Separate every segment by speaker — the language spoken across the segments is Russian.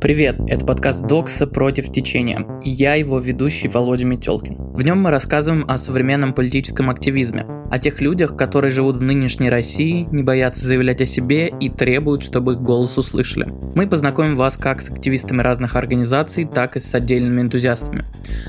Speaker 1: Привет, это подкаст Докса против течения, и я его ведущий Володя Метелкин. В нем мы рассказываем о современном политическом активизме, о тех людях, которые живут в нынешней России, не боятся заявлять о себе и требуют, чтобы их голос услышали. Мы познакомим вас как с активистами разных организаций, так и с отдельными энтузиастами.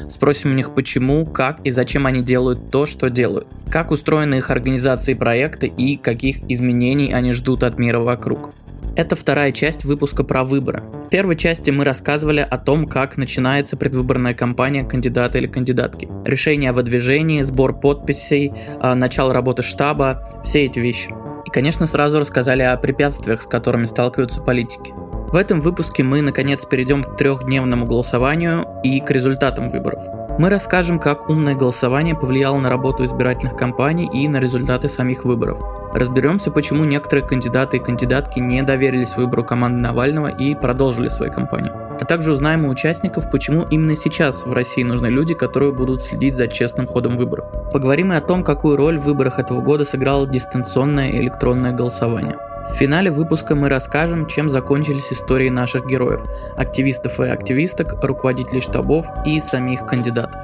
Speaker 1: Спросим у них почему, как и зачем они делают то, что делают, как устроены их организации и проекты и каких изменений они ждут от мира вокруг. Это вторая часть выпуска про выборы. В первой части мы рассказывали о том, как начинается предвыборная кампания кандидата или кандидатки. Решение о выдвижении, сбор подписей, а, начало работы штаба, все эти вещи. И, конечно, сразу рассказали о препятствиях, с которыми сталкиваются политики. В этом выпуске мы, наконец, перейдем к трехдневному голосованию и к результатам выборов. Мы расскажем, как умное голосование повлияло на работу избирательных кампаний и на результаты самих выборов. Разберемся, почему некоторые кандидаты и кандидатки не доверились выбору команды Навального и продолжили свою кампанию. А также узнаем у участников, почему именно сейчас в России нужны люди, которые будут следить за честным ходом выборов. Поговорим и о том, какую роль в выборах этого года сыграло дистанционное электронное голосование. В финале выпуска мы расскажем, чем закончились истории наших героев, активистов и активисток, руководителей штабов и самих кандидатов.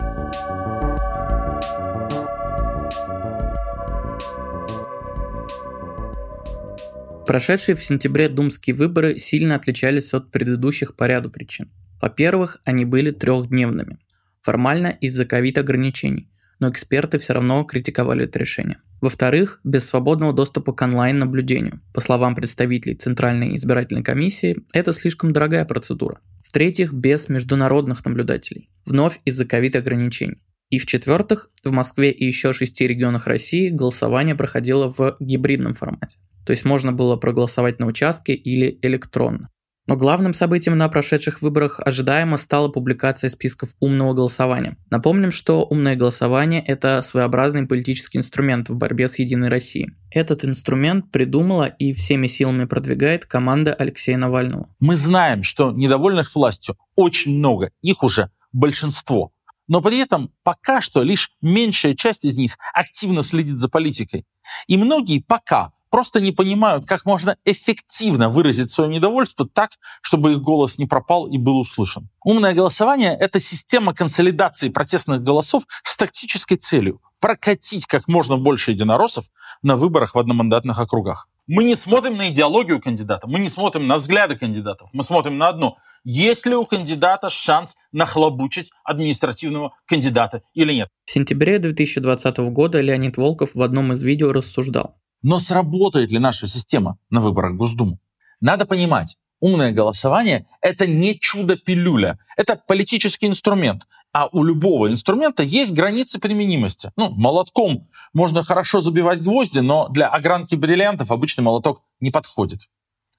Speaker 1: Прошедшие в сентябре думские выборы сильно отличались от предыдущих по ряду причин. Во-первых, они были трехдневными. Формально из-за ковид-ограничений, но эксперты все равно критиковали это решение. Во-вторых, без свободного доступа к онлайн-наблюдению. По словам представителей Центральной избирательной комиссии, это слишком дорогая процедура. В-третьих, без международных наблюдателей. Вновь из-за ковид-ограничений. И в-четвертых, в Москве и еще шести регионах России голосование проходило в гибридном формате. То есть можно было проголосовать на участке или электронно. Но главным событием на прошедших выборах ожидаемо стала публикация списков умного голосования. Напомним, что умное голосование – это своеобразный политический инструмент в борьбе с Единой Россией. Этот инструмент придумала и всеми силами продвигает команда Алексея Навального.
Speaker 2: Мы знаем, что недовольных властью очень много, их уже большинство. Но при этом пока что лишь меньшая часть из них активно следит за политикой. И многие пока просто не понимают, как можно эффективно выразить свое недовольство так, чтобы их голос не пропал и был услышан. Умное голосование — это система консолидации протестных голосов с тактической целью — прокатить как можно больше единороссов на выборах в одномандатных округах. Мы не смотрим на идеологию кандидата, мы не смотрим на взгляды кандидатов, мы смотрим на одно. Есть ли у кандидата шанс нахлобучить административного кандидата или нет?
Speaker 1: В сентябре 2020 года Леонид Волков в одном из видео рассуждал.
Speaker 2: Но сработает ли наша система на выборах в Госдуму? Надо понимать, умное голосование — это не чудо-пилюля, это политический инструмент. А у любого инструмента есть границы применимости. Ну, молотком можно хорошо забивать гвозди, но для огранки бриллиантов обычный молоток не подходит.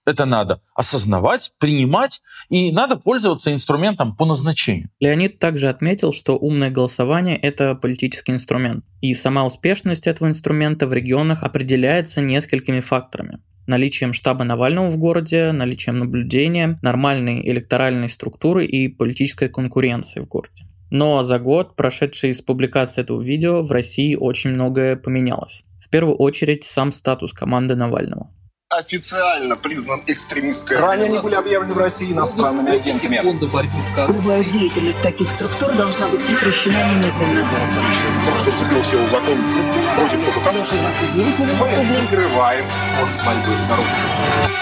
Speaker 2: Это надо осознавать, принимать, и надо пользоваться инструментом по назначению.
Speaker 1: Леонид также отметил, что умное голосование – это политический инструмент, и сама успешность этого инструмента в регионах определяется несколькими факторами наличием штаба Навального в городе, наличием наблюдения, нормальной электоральной структуры и политической конкуренции в городе. Но за год, прошедший с публикации этого видео, в России очень многое поменялось. В первую очередь сам статус команды Навального
Speaker 3: официально признан экстремистской
Speaker 4: Ранее они были объявлены в России иностранными агентами.
Speaker 5: Любая деятельность таких структур должна быть прекращена немедленно.
Speaker 3: Только что вступил в силу закон против
Speaker 4: Мы скрываем от борьбы с коррупцией.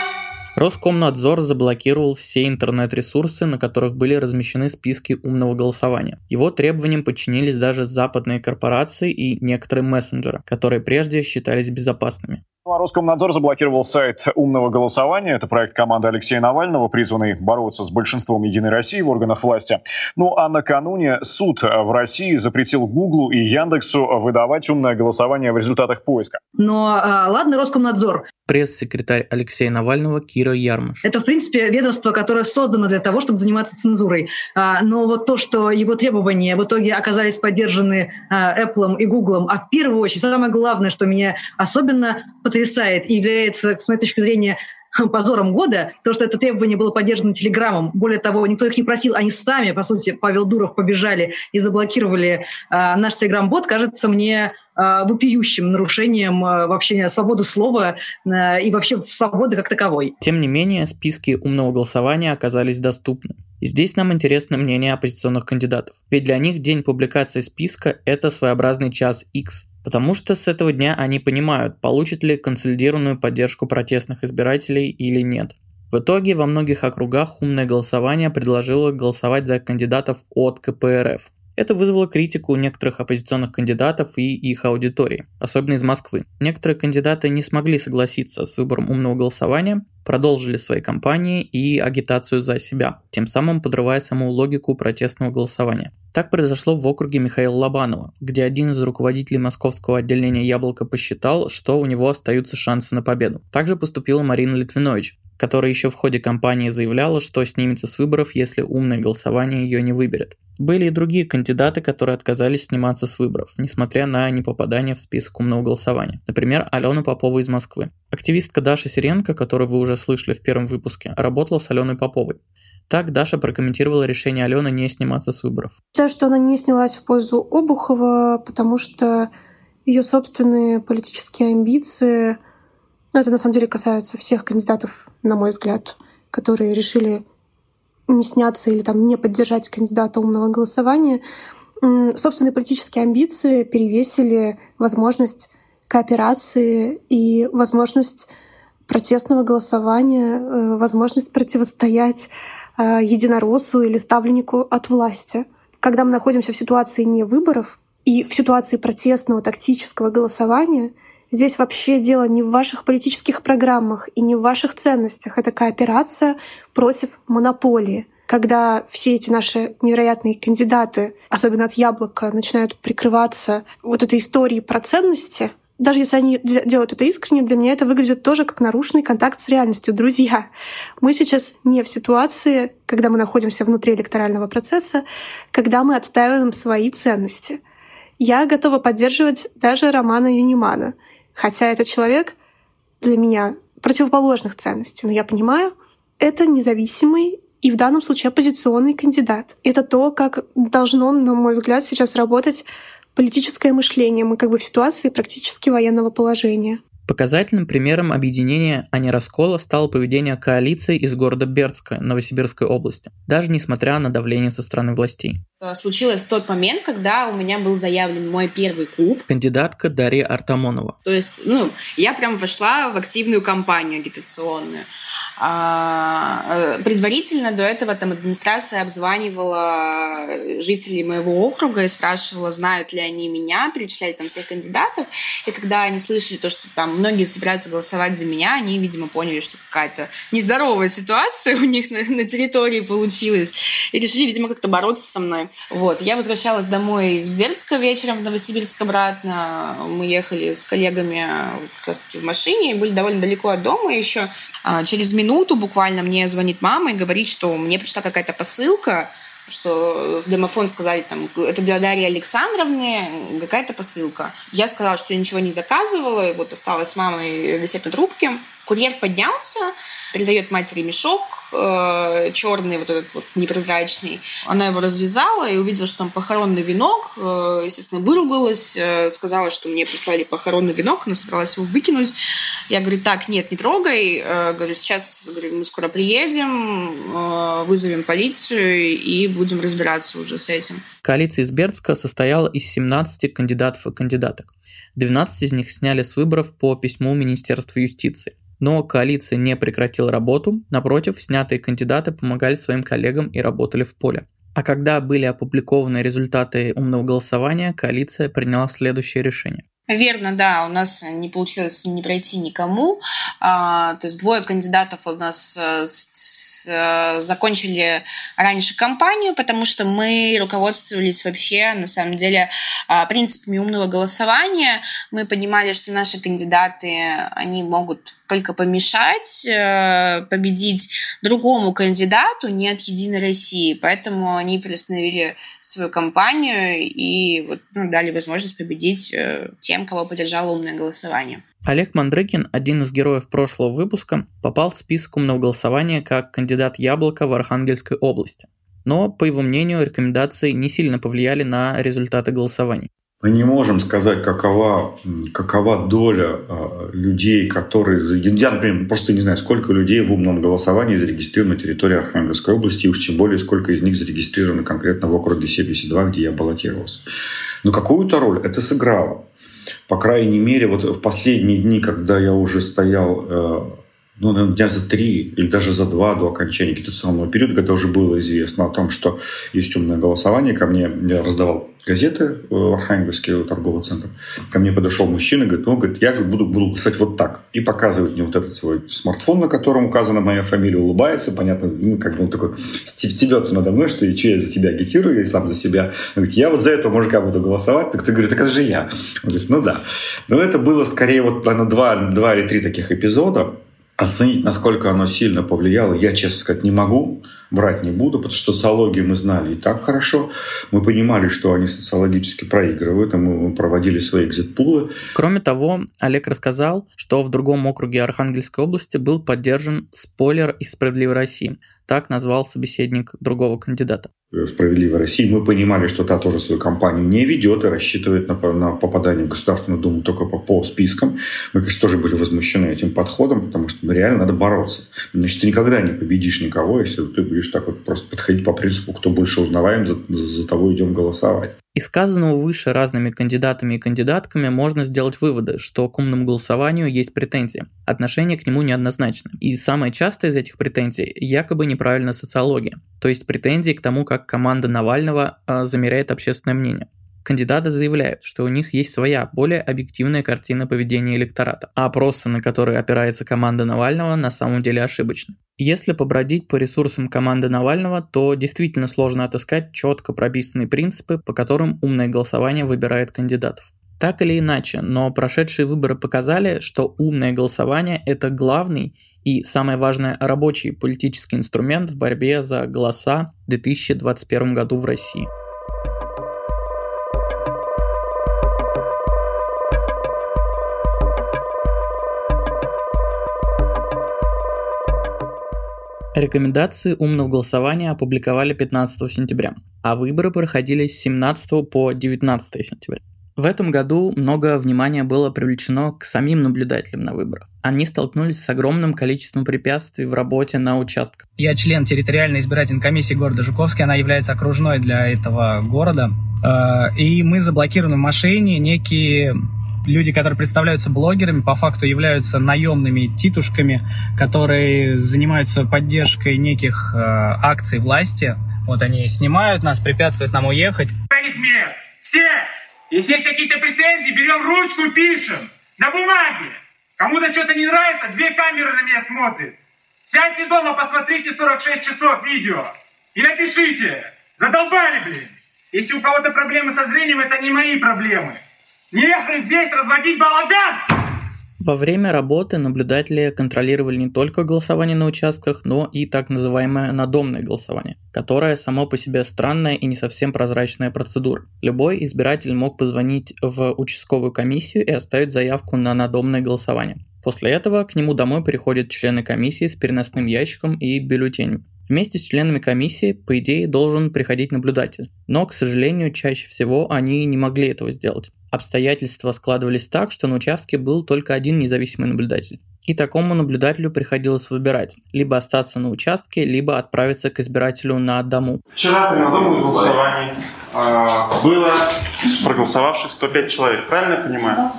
Speaker 1: Роскомнадзор заблокировал все интернет-ресурсы, на которых были размещены списки умного голосования. Его требованиям подчинились даже западные корпорации и некоторые мессенджеры, которые прежде считались безопасными.
Speaker 4: Роскомнадзор заблокировал сайт умного голосования. Это проект команды Алексея Навального, призванный бороться с большинством Единой России в органах власти. Ну а накануне суд в России запретил Гуглу и Яндексу выдавать умное голосование в результатах поиска.
Speaker 6: Но а, ладно, Роскомнадзор.
Speaker 1: Пресс-секретарь Алексея Навального Кира Ярмаш.
Speaker 6: Это, в принципе, ведомство, которое создано для того, чтобы заниматься цензурой. А, но вот то, что его требования в итоге оказались поддержаны а, Apple и Google, а в первую очередь, самое главное, что меня особенно потрясает и является, с моей точки зрения, позором года, то, что это требование было поддержано Телеграмом. Более того, никто их не просил, они сами, по сути, Павел Дуров побежали и заблокировали э, наш Телеграм-бот, кажется мне вопиющим нарушением вообще свободы слова и вообще свободы как таковой.
Speaker 1: Тем не менее, списки умного голосования оказались доступны. И здесь нам интересно мнение оппозиционных кандидатов. Ведь для них день публикации списка – это своеобразный час X. Потому что с этого дня они понимают, получат ли консолидированную поддержку протестных избирателей или нет. В итоге во многих округах умное голосование предложило голосовать за кандидатов от КПРФ. Это вызвало критику у некоторых оппозиционных кандидатов и их аудитории, особенно из Москвы. Некоторые кандидаты не смогли согласиться с выбором умного голосования, продолжили свои кампании и агитацию за себя, тем самым подрывая саму логику протестного голосования. Так произошло в округе Михаила Лобанова, где один из руководителей московского отделения «Яблоко» посчитал, что у него остаются шансы на победу. Также поступила Марина Литвинович, которая еще в ходе кампании заявляла, что снимется с выборов, если умное голосование ее не выберет. Были и другие кандидаты, которые отказались сниматься с выборов, несмотря на непопадание в список умного голосования. Например, Алена Попова из Москвы. Активистка Даша Сиренко, которую вы уже слышали в первом выпуске, работала с Аленой Поповой. Так Даша прокомментировала решение Алены не сниматься с выборов.
Speaker 7: Считаю, что она не снялась в пользу Обухова, потому что ее собственные политические амбиции но это на самом деле касается всех кандидатов, на мой взгляд, которые решили не сняться или там не поддержать кандидата умного голосования. Собственные политические амбиции перевесили возможность кооперации и возможность протестного голосования, э, возможность противостоять э, единороссу или ставленнику от власти. Когда мы находимся в ситуации не выборов и в ситуации протестного тактического голосования — Здесь вообще дело не в ваших политических программах и не в ваших ценностях. Это кооперация против монополии. Когда все эти наши невероятные кандидаты, особенно от яблока, начинают прикрываться вот этой историей про ценности, даже если они делают это искренне, для меня это выглядит тоже как нарушенный контакт с реальностью. Друзья, мы сейчас не в ситуации, когда мы находимся внутри электорального процесса, когда мы отстаиваем свои ценности. Я готова поддерживать даже Романа Юнимана — Хотя этот человек для меня противоположных ценностей, но я понимаю, это независимый и в данном случае оппозиционный кандидат. Это то, как должно, на мой взгляд, сейчас работать политическое мышление. Мы как бы в ситуации практически военного положения.
Speaker 1: Показательным примером объединения, а не раскола, стало поведение коалиции из города Бердска, Новосибирской области, даже несмотря на давление со стороны властей.
Speaker 8: Случилось в тот момент, когда у меня был заявлен мой первый клуб.
Speaker 1: Кандидатка Дарья Артамонова.
Speaker 8: То есть, ну, я прям вошла в активную кампанию агитационную. А, э, предварительно до этого там администрация обзванивала жителей моего округа и спрашивала, знают ли они меня, перечисляли там всех кандидатов. И когда они слышали то, что там многие собираются голосовать за меня, они, видимо, поняли, что какая-то нездоровая ситуация у них на, на территории получилась. И решили, видимо, как-то бороться со мной. Вот. Я возвращалась домой из Бердска вечером в Новосибирск обратно. Мы ехали с коллегами как раз-таки в машине и были довольно далеко от дома еще. А, через минуту минуту буквально мне звонит мама и говорит, что мне пришла какая-то посылка, что в домофон сказали, там, это для Дарьи Александровны какая-то посылка. Я сказала, что я ничего не заказывала, и вот осталась с мамой висеть на трубке. Курьер поднялся, передает матери мешок э, черный, вот этот вот непрозрачный. Она его развязала и увидела, что там похоронный венок. Э, естественно, выругалась, э, сказала, что мне прислали похоронный венок, она собралась его выкинуть. Я говорю, так, нет, не трогай. Э, говорю, сейчас говорю, мы скоро приедем, э, вызовем полицию и будем разбираться уже с этим.
Speaker 1: Коалиция из Бердска состояла из 17 кандидатов и кандидаток. 12 из них сняли с выборов по письму Министерства юстиции. Но коалиция не прекратила работу, напротив, снятые кандидаты помогали своим коллегам и работали в поле. А когда были опубликованы результаты умного голосования, коалиция приняла следующее решение.
Speaker 8: Верно, да, у нас не получилось не пройти никому. А, то есть двое кандидатов у нас э, с, с, закончили раньше кампанию, потому что мы руководствовались вообще, на самом деле, а, принципами умного голосования. Мы понимали, что наши кандидаты, они могут только помешать э, победить другому кандидату не от Единой России. Поэтому они приостановили свою кампанию и вот, ну, дали возможность победить э, тем, кого поддержало умное голосование.
Speaker 1: Олег Мандрыкин, один из героев прошлого выпуска, попал в список умного голосования как кандидат Яблоко в Архангельской области. Но, по его мнению, рекомендации не сильно повлияли на результаты голосования.
Speaker 9: Мы не можем сказать, какова, какова доля э, людей, которые... Я, например, просто не знаю, сколько людей в умном голосовании зарегистрировано на территории Архангельской области, и уж тем более, сколько из них зарегистрировано конкретно в округе 72, где я баллотировался. Но какую-то роль это сыграло. По крайней мере, вот в последние дни, когда я уже стоял э, ну, наверное, дня за три или даже за два до окончания агитационного периода, когда уже было известно о том, что есть умное голосование, ко мне я раздавал газеты в Архангельске торговый центр. Ко мне подошел мужчина и говорит, ну, говорит, я буду, буду писать вот так. И показывает мне вот этот свой смартфон, на котором указана моя фамилия, улыбается, понятно, ну, как бы он такой стебется надо мной, что и я за тебя агитирую, я сам за себя. Он говорит, я вот за этого мужика буду голосовать. Так ты говорит, так это же я. Он говорит, ну да. Но это было скорее вот, наверное, два, два или три таких эпизода. Оценить, насколько оно сильно повлияло, я, честно сказать, не могу, врать не буду, потому что социологию мы знали и так хорошо. Мы понимали, что они социологически проигрывают, и мы проводили свои экзит-пулы.
Speaker 1: Кроме того, Олег рассказал, что в другом округе Архангельской области был поддержан спойлер из «Справедливой России», так назвал собеседник другого кандидата.
Speaker 9: «Справедливой России». Мы понимали, что та тоже свою кампанию не ведет и рассчитывает на, на попадание в Государственную Думу только по, по спискам. Мы, конечно, тоже были возмущены этим подходом, потому что ну, реально надо бороться. Значит, ты никогда не победишь никого, если ты будешь так вот просто подходить по принципу, кто больше узнаваем, за, за того идем голосовать.
Speaker 1: Из сказанного выше разными кандидатами и кандидатками можно сделать выводы, что к умному голосованию есть претензии. Отношение к нему неоднозначно. И самое частое из этих претензий – якобы неправильная социология. То есть претензии к тому, как команда Навального э, замеряет общественное мнение. Кандидаты заявляют, что у них есть своя, более объективная картина поведения электората, а опросы, на которые опирается команда Навального, на самом деле ошибочны. Если побродить по ресурсам команды Навального, то действительно сложно отыскать четко прописанные принципы, по которым умное голосование выбирает кандидатов. Так или иначе, но прошедшие выборы показали, что умное голосование – это главный и, самое важное, рабочий политический инструмент в борьбе за голоса в 2021 году в России. Рекомендации умного голосования опубликовали 15 сентября, а выборы проходили с 17 по 19 сентября. В этом году много внимания было привлечено к самим наблюдателям на выборах. Они столкнулись с огромным количеством препятствий в работе на участках.
Speaker 10: Я член территориальной избирательной комиссии города Жуковский, она является окружной для этого города. Э, и мы заблокированы в машине некие люди, которые представляются блогерами, по факту являются наемными титушками, которые занимаются поддержкой неких э, акций власти. Вот они снимают нас, препятствуют нам уехать.
Speaker 11: Все! Если есть какие-то претензии, берем ручку пишем. На бумаге. Кому-то что-то не нравится, две камеры на меня смотрят. Сядьте дома, посмотрите 46 часов видео. И напишите. Задолбали, блин. Если у кого-то проблемы со зрением, это не мои проблемы. Не ехали здесь разводить балаган!
Speaker 1: Во время работы наблюдатели контролировали не только голосование на участках, но и так называемое надомное голосование, которое само по себе странная и не совсем прозрачная процедура. Любой избиратель мог позвонить в участковую комиссию и оставить заявку на надомное голосование. После этого к нему домой приходят члены комиссии с переносным ящиком и бюллетенем. Вместе с членами комиссии, по идее, должен приходить наблюдатель. Но, к сожалению, чаще всего они не могли этого сделать. Обстоятельства складывались так, что на участке был только один независимый наблюдатель. И такому наблюдателю приходилось выбирать, либо остаться на участке, либо отправиться к избирателю на дому.
Speaker 12: Вчера при надомном голосовании э, было проголосовавших 105 человек, правильно я понимаю?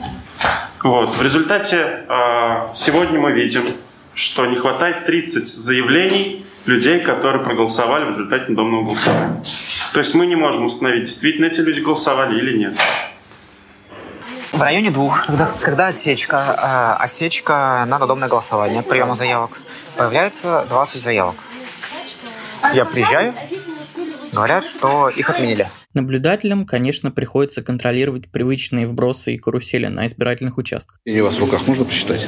Speaker 12: Вот. В результате э, сегодня мы видим, что не хватает 30 заявлений людей, которые проголосовали в результате надомного голосования. То есть мы не можем установить, действительно эти люди голосовали или нет.
Speaker 13: В районе двух, когда, когда отсечка, э, отсечка на надомное голосование, приема заявок, появляется 20 заявок. Я приезжаю, говорят, что их отменили.
Speaker 1: Наблюдателям, конечно, приходится контролировать привычные вбросы и карусели на избирательных участках.
Speaker 14: И у вас в руках можно посчитать?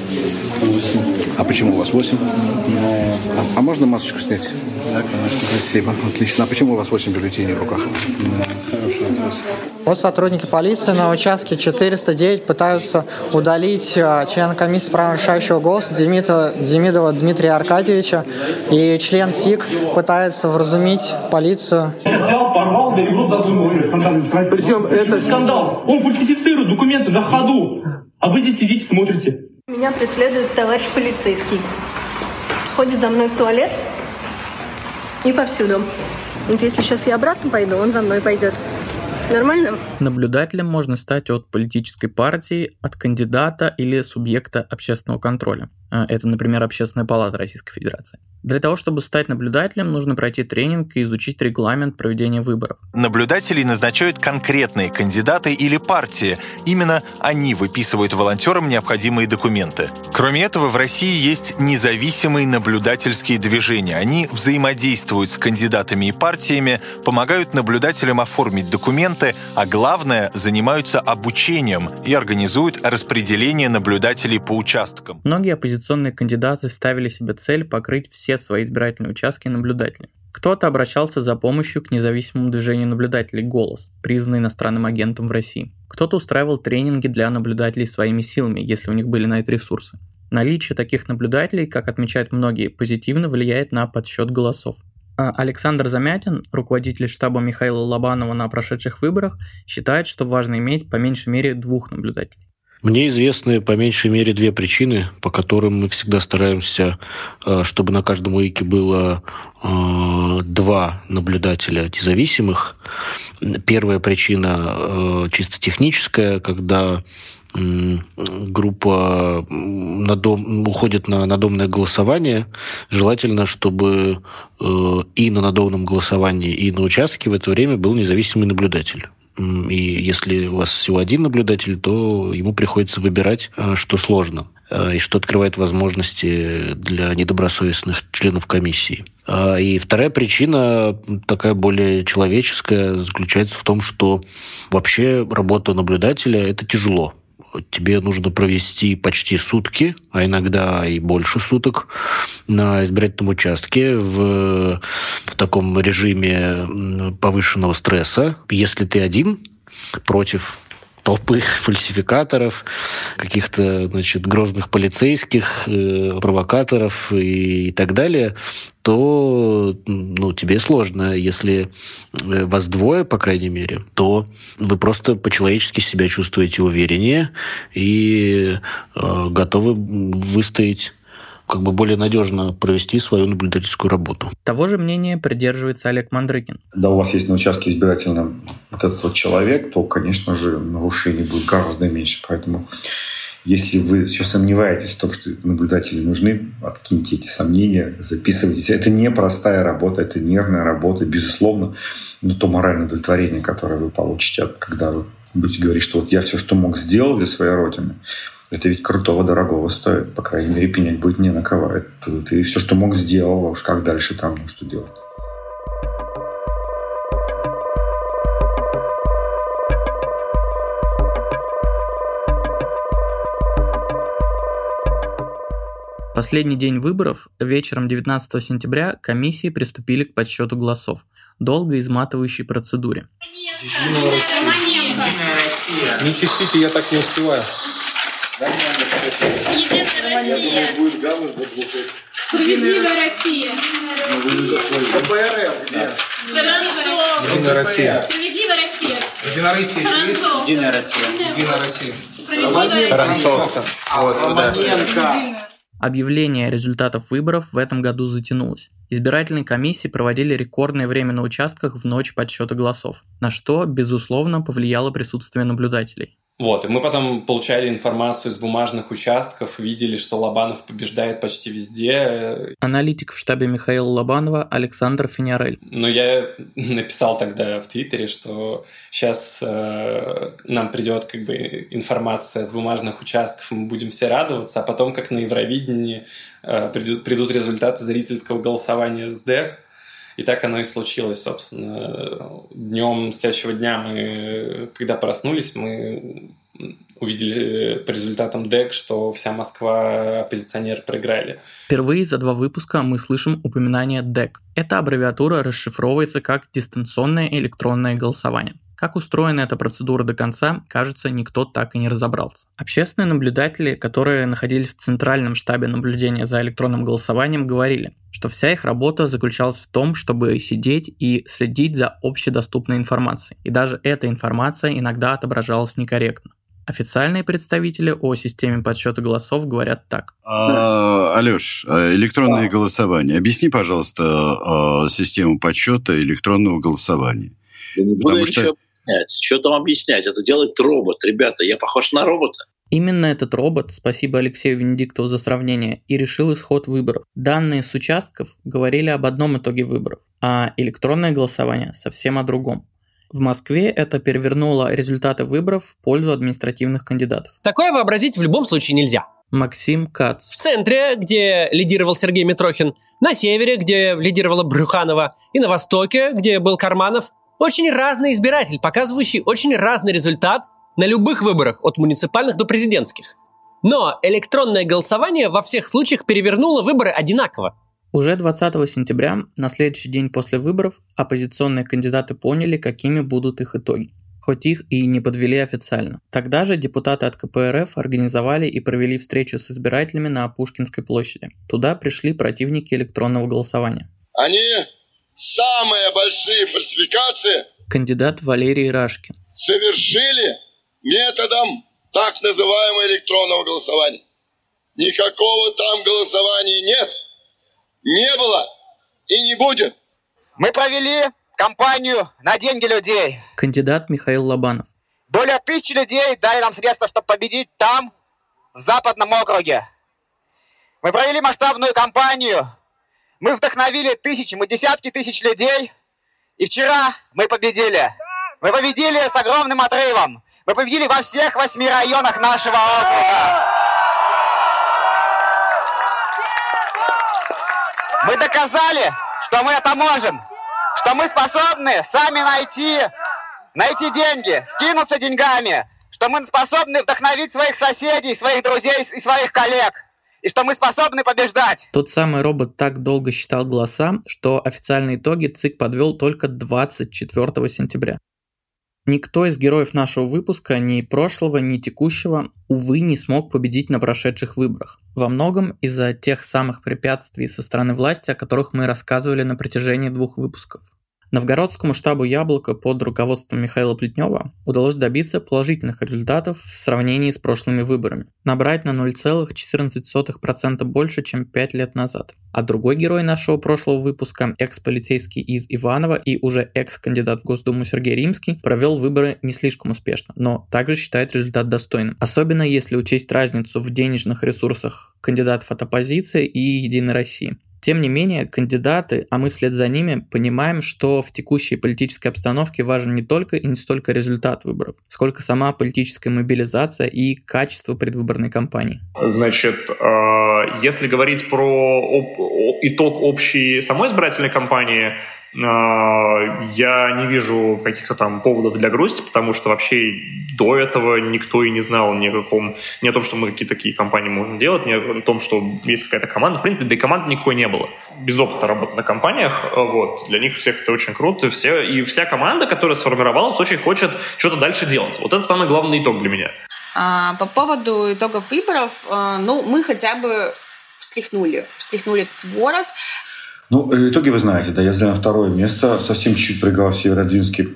Speaker 14: 8. А почему у вас 8? Ну, а можно масочку снять? Да, конечно. Спасибо. Отлично. А почему у вас 8 бюллетеней в руках?
Speaker 15: Хороший вопрос. Вот сотрудники полиции на участке 409 пытаются удалить а, члена комиссии права решающего голоса Демидова, Демидова Дмитрия Аркадьевича. И член ТИК пытается вразумить полицию.
Speaker 11: Взял, порвал. Причем это... Скандал. Он фальсифицирует документы на ходу. А вы здесь сидите, смотрите.
Speaker 16: Меня преследует товарищ полицейский. Ходит за мной в туалет и повсюду. Вот если сейчас я обратно пойду, он за мной пойдет. Нормально?
Speaker 1: Наблюдателем можно стать от политической партии, от кандидата или субъекта общественного контроля. А, это, например, Общественная палата Российской Федерации. Для того, чтобы стать наблюдателем, нужно пройти тренинг и изучить регламент проведения выборов.
Speaker 17: Наблюдателей назначают конкретные кандидаты или партии. Именно они выписывают волонтерам необходимые документы. Кроме этого, в России есть независимые наблюдательские движения. Они взаимодействуют с кандидатами и партиями, помогают наблюдателям оформить документы, а главное, занимаются обучением и организуют распределение наблюдателей по участкам.
Speaker 1: Многие оппозиционные кандидаты ставили себе цель покрыть все свои избирательные участки наблюдателями. Кто-то обращался за помощью к независимому движению наблюдателей «Голос», признанный иностранным агентом в России. Кто-то устраивал тренинги для наблюдателей своими силами, если у них были на это ресурсы. Наличие таких наблюдателей, как отмечают многие, позитивно влияет на подсчет голосов. А Александр Замятин, руководитель штаба Михаила Лобанова на прошедших выборах, считает, что важно иметь по меньшей мере двух наблюдателей.
Speaker 18: Мне известны по меньшей мере две причины, по которым мы всегда стараемся, э, чтобы на каждом УИКе было э, два наблюдателя независимых. Первая причина э, чисто техническая, когда группа на дом, уходит на надомное голосование, желательно, чтобы и на надомном голосовании, и на участке в это время был независимый наблюдатель. И если у вас всего один наблюдатель, то ему приходится выбирать, э, что сложно э, и что открывает возможности для недобросовестных членов комиссии. А, и вторая причина, такая более человеческая, заключается в том, что вообще работа наблюдателя – это тяжело тебе нужно провести почти сутки, а иногда и больше суток на избирательном участке в, в таком режиме повышенного стресса. Если ты один против толпы фальсификаторов, каких-то, значит, грозных полицейских, э, провокаторов и, и так далее, то ну, тебе сложно. Если э, вас двое, по крайней мере, то вы просто по-человечески себя чувствуете увереннее и э, готовы выстоять как бы более надежно провести свою наблюдательскую работу.
Speaker 1: Того же мнения придерживается Олег Мандрыкин.
Speaker 9: Да, у вас есть на участке избирательном вот этот вот человек, то, конечно же, нарушений будет гораздо меньше. Поэтому если вы все сомневаетесь в том, что наблюдатели нужны, откиньте эти сомнения, записывайтесь. Это не простая работа, это нервная работа, безусловно. Но то моральное удовлетворение, которое вы получите, когда вы будете говорить, что вот я все, что мог, сделал для своей Родины, это ведь крутого, дорогого стоит. По крайней мере, пенять будет не на кого. Это ты все, что мог, сделал. А уж как дальше там, ну что делать?
Speaker 1: Последний день выборов, вечером 19 сентября, комиссии приступили к подсчету голосов, долго изматывающей процедуре.
Speaker 19: Единая Россия. Не чистите, я так не успеваю.
Speaker 20: Единая Россия. Справедливая Россия.
Speaker 19: КПРФ где? Единая Россия.
Speaker 20: Справедливая Россия.
Speaker 19: Единая Россия?
Speaker 20: Единая Россия.
Speaker 19: Единая Россия.
Speaker 20: Справедливая Россия.
Speaker 19: Вот туда.
Speaker 1: Объявление результатов выборов в этом году затянулось. Избирательные комиссии проводили рекордное время на участках в ночь подсчета голосов, на что, безусловно, повлияло присутствие наблюдателей.
Speaker 21: Вот, и мы потом получали информацию из бумажных участков, видели, что Лобанов побеждает почти везде.
Speaker 1: Аналитик в штабе Михаила Лобанова Александр Финярель.
Speaker 21: Но я написал тогда в Твиттере, что сейчас э, нам придет как бы информация с бумажных участков, мы будем все радоваться, а потом, как на Евровидении, э, придут, придут результаты зрительского голосования с ДЭК, и так оно и случилось, собственно. Днем следующего дня мы, когда проснулись, мы увидели по результатам ДЭК, что вся Москва оппозиционеры проиграли.
Speaker 1: Впервые за два выпуска мы слышим упоминание ДЭК. Эта аббревиатура расшифровывается как дистанционное электронное голосование. Как устроена эта процедура до конца, кажется, никто так и не разобрался. Общественные наблюдатели, которые находились в центральном штабе наблюдения за электронным голосованием, говорили, что вся их работа заключалась в том, чтобы сидеть и следить за общедоступной информацией. И даже эта информация иногда отображалась некорректно. Официальные представители о системе подсчета голосов говорят так.
Speaker 22: А, Алеш, а электронное да. голосование. Объясни, пожалуйста, а, систему подсчета электронного голосования.
Speaker 23: Я не буду что... ничего объяснять. Что там объяснять? Это делает робот. Ребята, я похож на робота.
Speaker 1: Именно этот робот, спасибо Алексею Венедиктову за сравнение, и решил исход выборов. Данные с участков говорили об одном итоге выборов, а электронное голосование совсем о другом. В Москве это перевернуло результаты выборов в пользу административных кандидатов.
Speaker 24: Такое вообразить в любом случае нельзя.
Speaker 1: Максим Кац.
Speaker 24: В центре, где лидировал Сергей Митрохин, на севере, где лидировала Брюханова, и на востоке, где был Карманов, очень разный избиратель, показывающий очень разный результат на любых выборах, от муниципальных до президентских. Но электронное голосование во всех случаях перевернуло выборы одинаково.
Speaker 1: Уже 20 сентября, на следующий день после выборов, оппозиционные кандидаты поняли, какими будут их итоги хоть их и не подвели официально. Тогда же депутаты от КПРФ организовали и провели встречу с избирателями на Пушкинской площади. Туда пришли противники электронного голосования.
Speaker 3: Они самые большие фальсификации
Speaker 1: кандидат Валерий Рашкин
Speaker 3: совершили методом так называемого электронного голосования. Никакого там голосования нет – не было и не будет.
Speaker 13: Мы провели кампанию на деньги людей.
Speaker 1: Кандидат Михаил Лобанов.
Speaker 13: Более тысячи людей дали нам средства, чтобы победить там, в Западном округе. Мы провели масштабную кампанию. Мы вдохновили тысячи, мы десятки тысяч людей. И вчера мы победили. Мы победили с огромным отрывом. Мы победили во всех восьми районах нашего округа. Мы доказали, что мы это можем, что мы способны сами найти, найти деньги, скинуться деньгами, что мы способны вдохновить своих соседей, своих друзей и своих коллег, и что мы способны побеждать.
Speaker 1: Тот самый робот так долго считал голоса, что официальные итоги ЦИК подвел только 24 сентября. Никто из героев нашего выпуска, ни прошлого, ни текущего, увы, не смог победить на прошедших выборах. Во многом из-за тех самых препятствий со стороны власти, о которых мы рассказывали на протяжении двух выпусков. Новгородскому штабу «Яблоко» под руководством Михаила Плетнева удалось добиться положительных результатов в сравнении с прошлыми выборами. Набрать на 0,14% больше, чем 5 лет назад. А другой герой нашего прошлого выпуска, экс-полицейский из Иванова и уже экс-кандидат в Госдуму Сергей Римский, провел выборы не слишком успешно, но также считает результат достойным. Особенно если учесть разницу в денежных ресурсах кандидатов от оппозиции и Единой России. Тем не менее, кандидаты, а мы вслед за ними, понимаем, что в текущей политической обстановке важен не только и не столько результат выборов, сколько сама политическая мобилизация и качество предвыборной кампании.
Speaker 25: Значит, э, если говорить про итог общей самой избирательной кампании, а, я не вижу каких-то там поводов для грусти, потому что вообще до этого никто и не знал ни о каком, ни о том, что мы какие-то такие компании можем делать, ни о том, что есть какая-то команда. В принципе, да и команды никакой не было. Без опыта работы на компаниях, вот, для них всех это очень круто. Все, и вся команда, которая сформировалась, очень хочет что-то дальше делать. Вот это самый главный итог для меня.
Speaker 8: А, по поводу итогов выборов, а, ну, мы хотя бы встряхнули, встряхнули этот город.
Speaker 9: Ну, итоги вы знаете, да, я занял второе место, совсем чуть-чуть проиграл Северодвинский.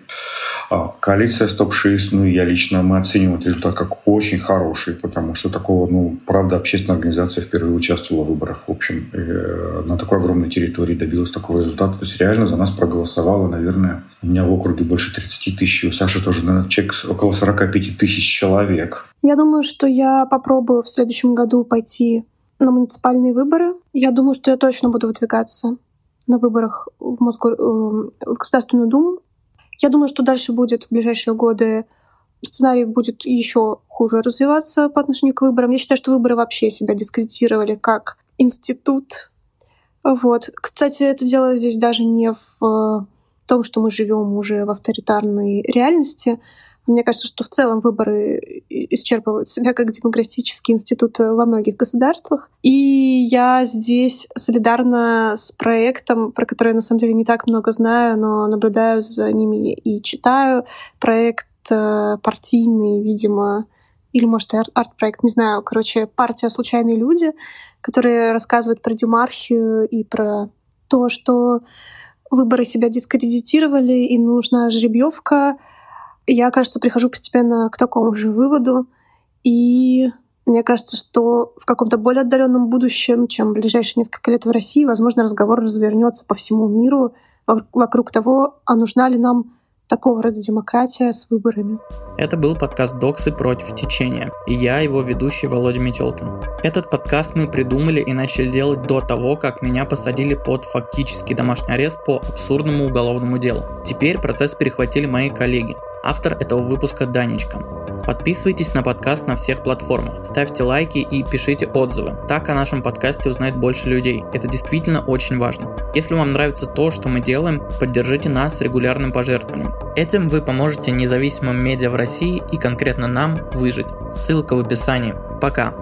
Speaker 9: А, коалиция Стоп-6, ну, я лично, мы оцениваем этот результат как очень хороший, потому что такого, ну, правда, общественная организация впервые участвовала в выборах, в общем, э, на такой огромной территории добилась такого результата. То есть реально за нас проголосовало, наверное, у меня в округе больше 30 тысяч, у Саши тоже, наверное, чек около 45 тысяч человек.
Speaker 7: Я думаю, что я попробую в следующем году пойти на муниципальные выборы. Я думаю, что я точно буду выдвигаться на выборах в, Мосгор... Э, в Государственную Думу. Я думаю, что дальше будет в ближайшие годы сценарий будет еще хуже развиваться по отношению к выборам. Я считаю, что выборы вообще себя дискредитировали как институт. Вот. Кстати, это дело здесь даже не в том, что мы живем уже в авторитарной реальности, Мне кажется, что в целом выборы исчерпывают себя как демократический институт во многих государствах. И я здесь солидарна с проектом, про который я на самом деле не так много знаю, но наблюдаю за ними и читаю. Проект э, партийный, видимо, или, может, арт-проект, не знаю. Короче, партия «Случайные люди», которые рассказывают про демархию и про то, что выборы себя дискредитировали и нужна жеребьевка — я, кажется, прихожу постепенно к такому же выводу. И мне кажется, что в каком-то более отдаленном будущем, чем в ближайшие несколько лет в России, возможно, разговор развернется по всему миру вокруг того, а нужна ли нам такого рода демократия с выборами.
Speaker 1: Это был подкаст «Доксы против течения», и я, его ведущий Володя Метелкин. Этот подкаст мы придумали и начали делать до того, как меня посадили под фактический домашний арест по абсурдному уголовному делу. Теперь процесс перехватили мои коллеги. Автор этого выпуска Данечка. Подписывайтесь на подкаст на всех платформах, ставьте лайки и пишите отзывы. Так о нашем подкасте узнает больше людей. Это действительно очень важно. Если вам нравится то, что мы делаем, поддержите нас регулярным пожертвованием. Этим вы поможете независимым медиа в России и конкретно нам выжить. Ссылка в описании. Пока!